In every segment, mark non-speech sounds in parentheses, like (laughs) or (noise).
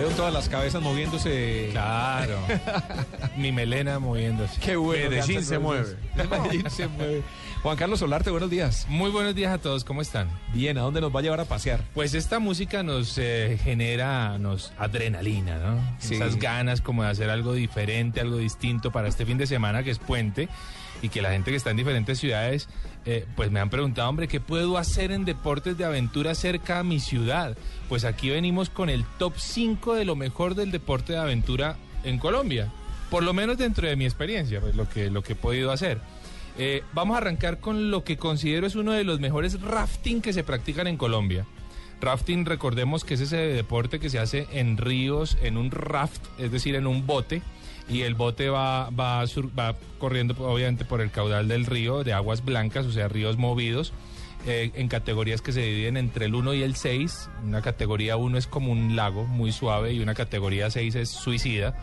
Veo todas las cabezas moviéndose. Claro. (laughs) Mi melena moviéndose. Qué bueno. Medellín se mueve. (laughs) Medellín se mueve. Juan Carlos Solarte, buenos días. Muy buenos días a todos, ¿cómo están? Bien, ¿a dónde nos va a llevar a pasear? Pues esta música nos eh, genera nos adrenalina, ¿no? Sí. Esas ganas como de hacer algo diferente, algo distinto para este fin de semana que es puente y que la gente que está en diferentes ciudades eh, pues me han preguntado, hombre, ¿qué puedo hacer en deportes de aventura cerca a mi ciudad? Pues aquí venimos con el top 5 de lo mejor del deporte de aventura en Colombia, por lo menos dentro de mi experiencia, pues lo que, lo que he podido hacer. Eh, vamos a arrancar con lo que considero es uno de los mejores rafting que se practican en Colombia. Rafting, recordemos que es ese deporte que se hace en ríos, en un raft, es decir, en un bote, y el bote va, va, corriendo obviamente por el caudal del río, de aguas blancas, o sea, ríos movidos, eh, en categorías que se dividen entre el 1 y el 6. Una categoría 1 es como un lago muy suave y una categoría 6 es suicida.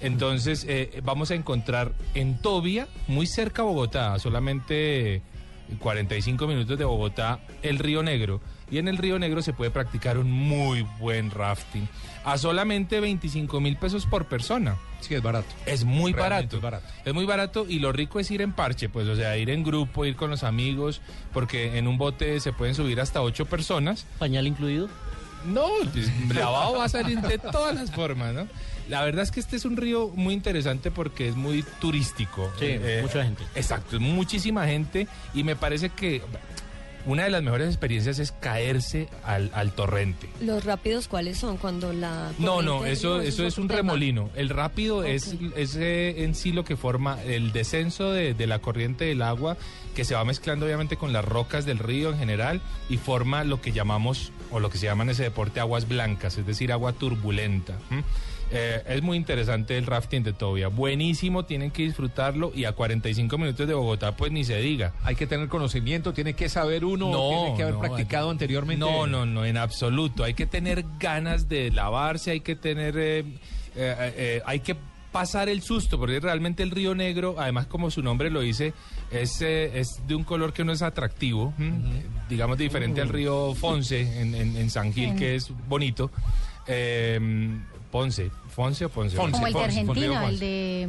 Entonces, eh, vamos a encontrar en Tobia, muy cerca a Bogotá, solamente 45 minutos de Bogotá, el Río Negro. Y en el Río Negro se puede practicar un muy buen rafting a solamente 25 mil pesos por persona. Sí, es barato. Es muy barato. es barato. Es muy barato y lo rico es ir en parche, pues, o sea, ir en grupo, ir con los amigos, porque en un bote se pueden subir hasta ocho personas. ¿Pañal incluido? No, pues, lavado va a salir de todas las formas, ¿no? La verdad es que este es un río muy interesante porque es muy turístico. Sí, mucha gente. Exacto, es muchísima gente y me parece que una de las mejores experiencias es caerse al, al torrente. ¿Los rápidos cuáles son? Cuando la... No, no, eso, eso es un tema. remolino. El rápido es, es eh, en sí lo que forma el descenso de, de la corriente del agua que se va mezclando obviamente con las rocas del río en general y forma lo que llamamos o lo que se llama en ese deporte aguas blancas, es decir, agua turbulenta. Eh, es muy interesante el rafting de Tobia. Buenísimo, tienen que disfrutarlo y a 45 minutos de Bogotá pues ni se diga. Hay que tener conocimiento, tiene que saber uno, tiene que haber no, practicado hay- anteriormente. No, no, no, en absoluto. Hay que tener ganas de lavarse, hay que tener, eh, eh, eh, hay que pasar el susto, porque realmente el río Negro, además como su nombre lo dice, es, eh, es de un color que no es atractivo, digamos diferente al río Fonce en, en- en San Gil, que es bonito. Eh, Ponce, Fonce o Ponce. Como el de Argentina, el de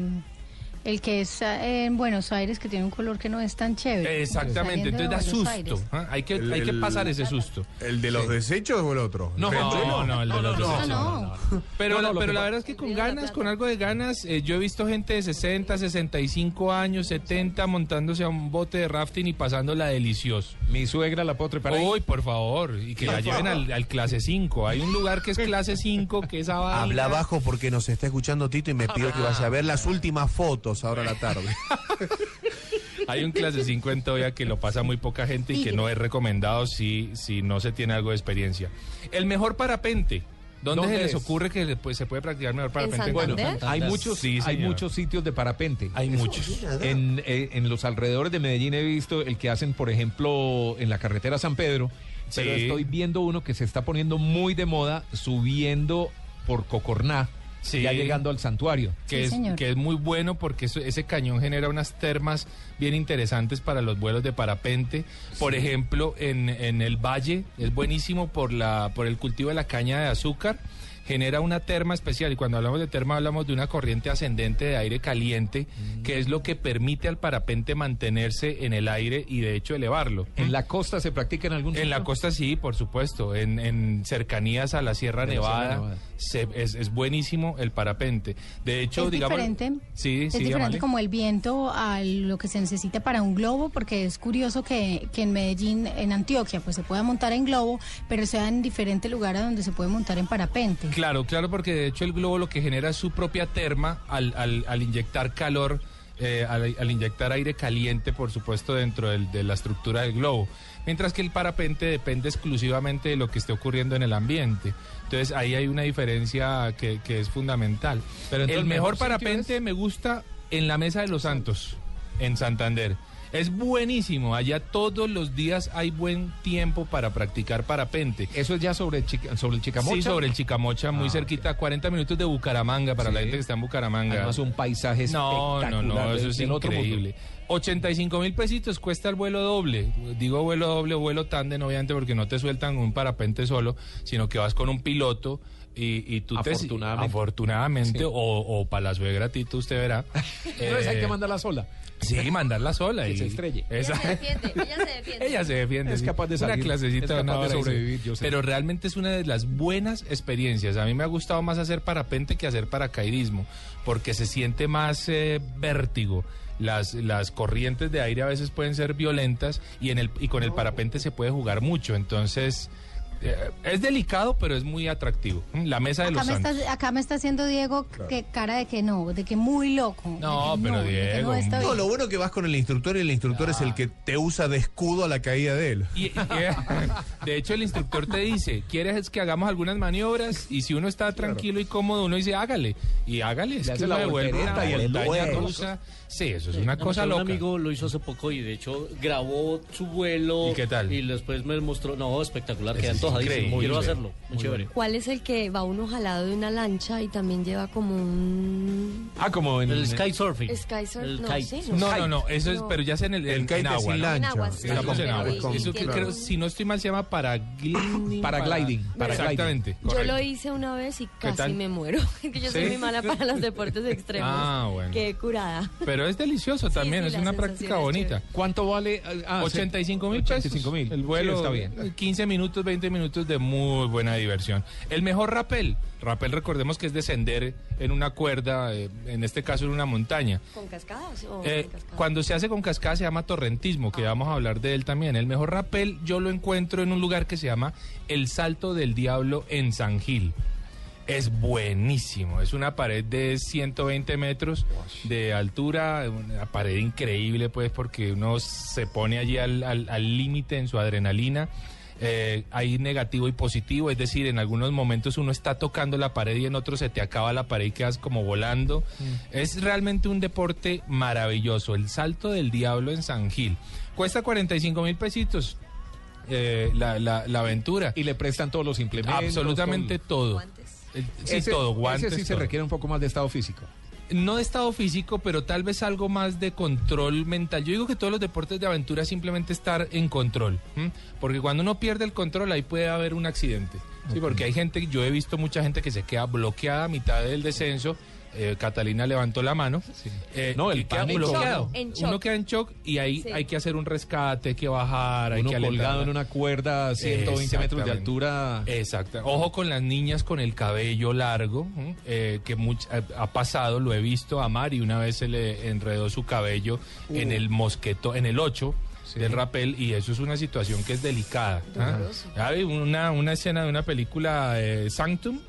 el que es en Buenos Aires que tiene un color que no es tan chévere. Exactamente, entonces da susto. ¿ah? Hay, que, El- hay que pasar ese susto. ¿El de los desechos o el otro? No, No, no, el de los Ah, desechos. no. (laughs) Pero, No, no, la, pero la verdad es que con ganas, con algo de ganas, eh, yo he visto gente de 60, 65 años, 70 montándose a un bote de rafting y pasándola delicioso. Mi suegra la puedo trepar ahí. Uy, por favor, y que la lleven al, al clase 5. Hay un lugar que es (laughs) clase 5, que es a vaina. Habla abajo porque nos está escuchando Tito y me pidió que vaya a ver las últimas fotos ahora a la tarde. (laughs) Hay un clase 5 en Toya que lo pasa muy poca gente y que no es recomendado si, si no se tiene algo de experiencia. El mejor parapente. ¿Dónde, ¿Dónde se les es? ocurre que le- pues, se puede practicar mejor parapente? en? Colombia? Hay muchos, Sí, hay muchos sitios de parapente. Hay muchos. En, eh, en los alrededores de Medellín he visto el que hacen, por ejemplo, en la carretera San Pedro. Pero estoy viendo uno que se está poniendo muy de moda, subiendo por Cocorná, Sí. ya llegando al santuario. que, Sí, es, señor. que es muy bueno porque eso- ese cañón genera unas termas bien interesantes para los vuelos de parapente. Por ejemplo, en, en el valle es buenísimo por, la, por el cultivo de la caña de azúcar. Genera una terma especial y cuando hablamos de terma hablamos de una corriente ascendente de aire caliente que es lo que permite al parapente mantenerse en el aire y de hecho elevarlo. ¿En la costa se practica en algún En la sitio? costa sí, por supuesto. En, en cercanías a la Sierra De la Sierra Nevada, Nevada. se- es, es buenísimo el parapente. De hecho, es digamos... diferente. Sí, es sí, diferente Amalia. como el viento a lo que se necesita para un globo, porque es curioso que, que en Medellín, en Antioquia, pues se pueda montar en globo, pero sea en diferente lugar a donde se puede montar en parapente. Claro, claro, porque de hecho el globo lo que genera es su propia terma al, al- al inyectar calor eh, al, al inyectar aire caliente, por supuesto, dentro del- de la estructura del globo. Mientras que el parapente depende exclusivamente de lo que esté ocurriendo en el ambiente. Entonces ahí hay una diferencia que, que es fundamental. Pero el mejor parapente me gusta en la Mesa de los Santos, en Santander. Es buenísimo, allá todos los días hay buen tiempo para practicar parapente. Eso es ya sobre, el Chica- sobre el Chicamocha. Sí, sobre el Chicamocha, muy Ah, cerquita, 40 minutos de Bucaramanga para Sí. la gente que está en Bucaramanga. Además un paisaje No, no, espectacular no, eso es increíble. 85 mil pesitos cuesta el vuelo doble. Digo vuelo doble vuelo tándem, obviamente, porque no te sueltan un parapente solo, sino que vas con un piloto y, y tú te... Afortunadamente. Afortunadamente, Sí. o, o para la suegra, Tito, usted verá. (laughs) Entonces hay Eh, que mandarla sola. Sí, mandarla sola. Que y, se estrelle. Esa- Ella se defiende, ella se defiende. ella se defiende. Es sí. capaz de Una salir, clasecita es de una capaz de sobrevivir, sí. yo sé. Pero realmente es una de las buenas experiencias. A mí me ha gustado más hacer parapente que hacer paracaidismo, porque se siente más eh, vértigo. Las, las corrientes de aire a veces pueden ser violentas y, en el, y con el parapente se puede jugar mucho. Entonces, eh, es delicado, pero es muy atractivo. Mm, La mesa de Acá los me, santos. está, acá me está haciendo Diego que cara de que no, de que muy loco. No, pero Diego, no lo bueno que vas con el instructor y el instructor es el que te usa de escudo a la caída de él. Y, y- (laughs) de hecho, el instructor te dice, ¿quieres que hagamos algunas maniobras? Y si uno está tranquilo y cómodo, uno dice, hágale. Y hágale, es Le que hace la voltereta y el rusa. Sí, eso es una cosa un loca. amigo lo hizo hace poco y de hecho grabó su vuelo. ¿Y qué tal? Y después me mostró, no, espectacular, Ese queda es antojadísimo. increíble. Quiero hacerlo, muy muy chévere. ¿Cuál es el que va uno jalado de una lancha y también lleva como un Ah, como en El sky surfing. sky surf? El No, kite. sí, No, no, no, eso es, No. pero ya es en el, El en, kite en es agua. sin ¿no? lancha. En agua, Sí, sí. Estamos en agua. sí, Eso que entiendo. creo, si no estoy mal, se llama paragliding. Paragliding, Para- paragliding. Exactamente. Yo correcto. lo hice una vez y tal? casi me muero. (laughs) que yo soy muy mala para los deportes extremos. Ah, bueno. Qué curada. Pero es delicioso también, sí, es la una sensación práctica es bonita. ¿Cuánto vale? Ah, 85 mil pesos. 85 mil. El vuelo Sí, está bien. 15 minutos, 20 minutos de muy buena diversión. El mejor rappel. Rappel, recordemos que es descender en una cuerda, eh, en este caso en una montaña. ¿Con cascadas o Eh, cascadas? cuando se hace con cascada se llama torrentismo, que vamos a hablar de él también. El mejor rappel yo lo encuentro en un lugar que se llama El Salto del Diablo en San Gil. Es buenísimo, es una pared de 120 metros de altura, una pared increíble pues porque uno se pone allí al al- al límite en su adrenalina. Eh, hay negativo y positivo, es decir, en algunos momentos uno está tocando la pared y en otros se te acaba la pared y quedas como volando. Es realmente un deporte maravilloso, el salto del diablo en San Gil. Cuesta 45 mil pesitos eh, la, la- la aventura. Y le prestan todos los implementos. Absolutamente todo. Guantes. Eh, Sí, Ese- todo, guantes. Ese sí se requiere un poco más de estado físico. No de estado físico, pero tal vez algo más de control mental. Yo digo que todos los deportes de aventura simplemente estar en control. ¿m? Porque cuando uno pierde el control, ahí puede haber un accidente. Sí, porque hay gente, yo he visto mucha gente que se queda bloqueada a mitad del descenso. Eh, Catalina levantó la mano. Eh, No, el queda bloqueado. Uno queda en shock y ahí Sí. hay que hacer un rescate, hay que bajar, hay Uno que colgado en una cuerda a 120 metros de altura. Exacto. Ojo con las niñas con el cabello largo, eh, que much- ha, ha pasado, lo he visto a Mari, una vez se le enredó su cabello en el mosqueto, en el 8 del rapel, y eso es una situación que es delicada. ¿ah? Hay una, una escena de una película eh, Sanctum.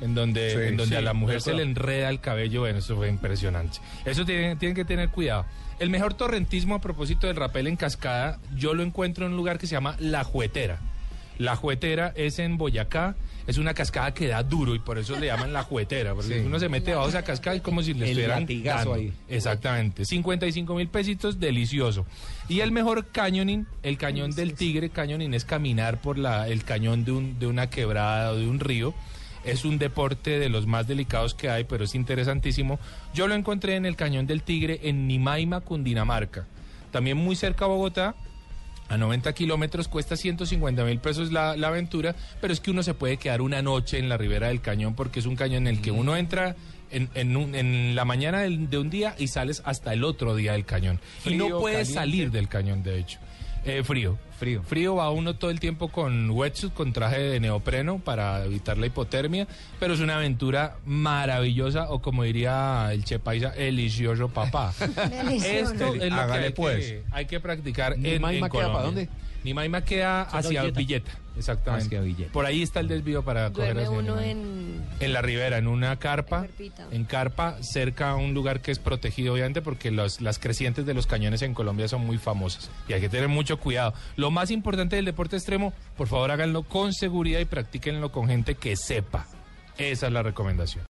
En donde, Sí, en donde sí, a la mujer se le enreda el cabello, bueno, eso fue impresionante. Eso tienen, tienen que tener cuidado. El mejor torrentismo a propósito del rapel en cascada, yo lo encuentro en un lugar que se llama La Juetera. La Juetera es en Boyacá, es una cascada que da duro y por eso le llaman La Juetera, porque Sí. uno se mete bajo esa cascada es como si le El estuvieran dando. ahí. Exactamente, 55 mil pesitos, delicioso. Y el mejor cañoning, el cañón del tigre, cañoning es caminar por la, el cañón de, un, de una quebrada o de un río. Es un deporte de los más delicados que hay, pero es interesantísimo. Yo lo encontré en el Cañón del Tigre en Nimaima, Cundinamarca. También muy cerca a Bogotá, a 90 kilómetros, cuesta 150 mil pesos la, la aventura, pero es que uno se puede quedar una noche en la ribera del cañón porque es un cañón en el que uno entra en, en un- en la mañana de un día y sales hasta el otro día del cañón. y no puedes caliente. salir del cañón, de hecho. Eh, frío, Frío. Frío va uno todo el tiempo con wetsuit, con traje de neopreno para evitar la hipotermia, pero es una aventura maravillosa o como diría el Che Paisa, delicioso papá. (laughs) Delicioso. Esto es lo que hay, pues. que hay que practicar en, en Colombia. para dónde? Nimaima queda hacia Villeta. Villeta, exactamente. Hacia Villeta. Por ahí está el desvío para coger hacia uno en... En la ribera, en una carpa, En carpa, cerca a un lugar que es protegido, obviamente, porque los- las crecientes de los cañones en Colombia son muy famosas y hay que tener mucho cuidado. Lo más importante del deporte extremo, por favor háganlo con seguridad y practíquenlo con gente que sepa. Esa es la recomendación.